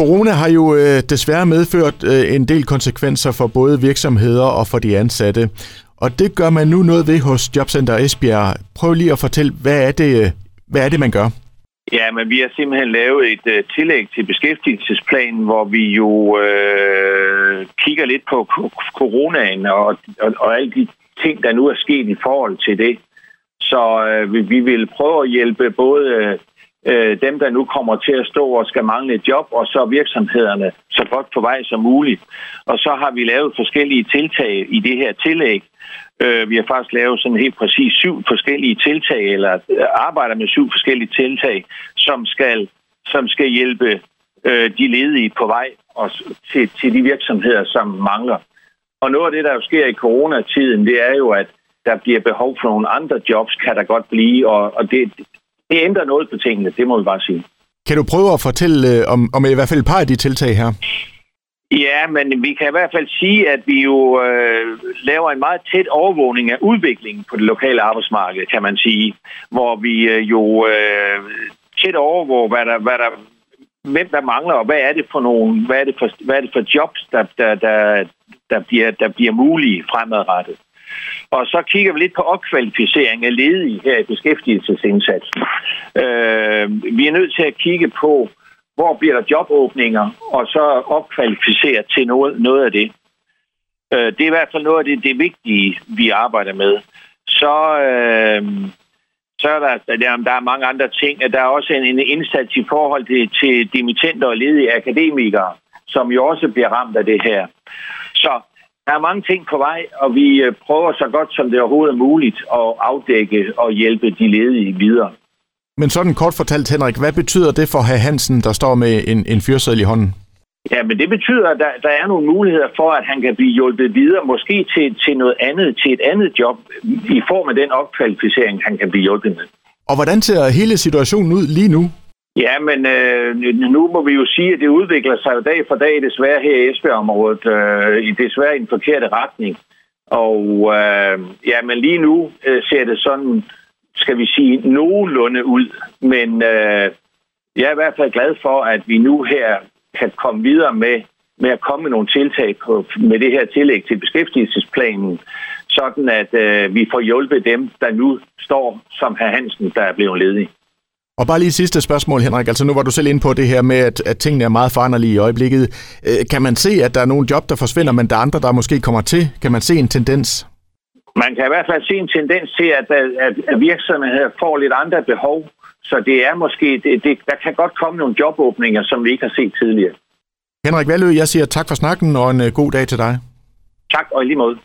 Corona har jo øh, desværre medført øh, en del konsekvenser for både virksomheder og for de ansatte. Og det gør man nu noget ved hos Jobcenter Esbjerg. Prøv lige at fortælle, hvad er det, øh, hvad er det man gør? Ja, men vi har simpelthen lavet et øh, tillæg til beskæftigelsesplanen, hvor vi jo øh, kigger lidt på coronaen og, og, og alle de ting, der nu er sket i forhold til det. Så øh, vi, vi vil prøve at hjælpe både øh, dem, der nu kommer til at stå og skal mangle et job, og så virksomhederne så godt på vej som muligt. Og så har vi lavet forskellige tiltag i det her tillæg, Øh, vi har faktisk lavet sådan helt præcis syv forskellige tiltag, eller øh, arbejder med syv forskellige tiltag, som skal, som skal hjælpe øh, de ledige på vej og til, til de virksomheder, som mangler. Og noget af det, der jo sker i coronatiden, det er jo, at der bliver behov for nogle andre jobs, kan der godt blive, og, og det, det ændrer noget på tingene, det må vi bare sige. Kan du prøve at fortælle øh, om, om i hvert fald et par af de tiltag her? Ja, men vi kan i hvert fald sige, at vi jo øh, laver en meget tæt overvågning af udviklingen på det lokale arbejdsmarked, kan man sige. Hvor vi øh, jo øh, tæt overvåger, hvad der, hvad der, hvem der mangler, og hvad er det for nogle, hvad er det for, hvad er det for jobs, der, der, der, der, bliver, der bliver mulige fremadrettet. Og så kigger vi lidt på opkvalificering af ledige her i beskæftigelsesindsatsen. Øh, vi er nødt til at kigge på, hvor bliver der jobåbninger, og så opkvalificere til noget, noget af det. Øh, det er i hvert fald noget af det, det vigtige, vi arbejder med. Så, øh, så er der, der, der er mange andre ting. Der er også en, en indsats i forhold til, til dimittenter og ledige akademikere, som jo også bliver ramt af det her. Så der er mange ting på vej, og vi øh, prøver så godt som det overhovedet er muligt at afdække og hjælpe de ledige videre. Men sådan kort fortalt, Henrik, hvad betyder det for herr Hansen, der står med en, en fyrseddel i hånden? Ja, men det betyder, at der, der er nogle muligheder for, at han kan blive hjulpet videre, måske til, til noget andet, til et andet job, i form af den opkvalificering, han kan blive hjulpet med. Og hvordan ser hele situationen ud lige nu? Ja, men øh, nu må vi jo sige, at det udvikler sig jo dag for dag desværre her i Esbjerg-området, øh, desværre i en forkerte retning. Og øh, ja, men lige nu øh, ser det sådan skal vi sige, nogenlunde ud. Men øh, jeg er i hvert fald glad for, at vi nu her kan komme videre med, med at komme med nogle tiltag på, med det her tillæg til beskæftigelsesplanen, sådan at øh, vi får hjulpet dem, der nu står som herr Hansen, der er blevet ledig. Og bare lige sidste spørgsmål, Henrik. Altså nu var du selv ind på det her med, at, at tingene er meget foranderlige i øjeblikket. Øh, kan man se, at der er nogle job, der forsvinder, men der er andre, der måske kommer til? Kan man se en tendens? Man kan i hvert fald se en tendens til, at, at, at virksomheder får lidt andre behov, så det er måske, det, det, der kan godt komme nogle jobåbninger, som vi ikke har set tidligere. Henrik Valø, jeg siger tak for snakken og en øh, god dag til dig. Tak, og i lige måde.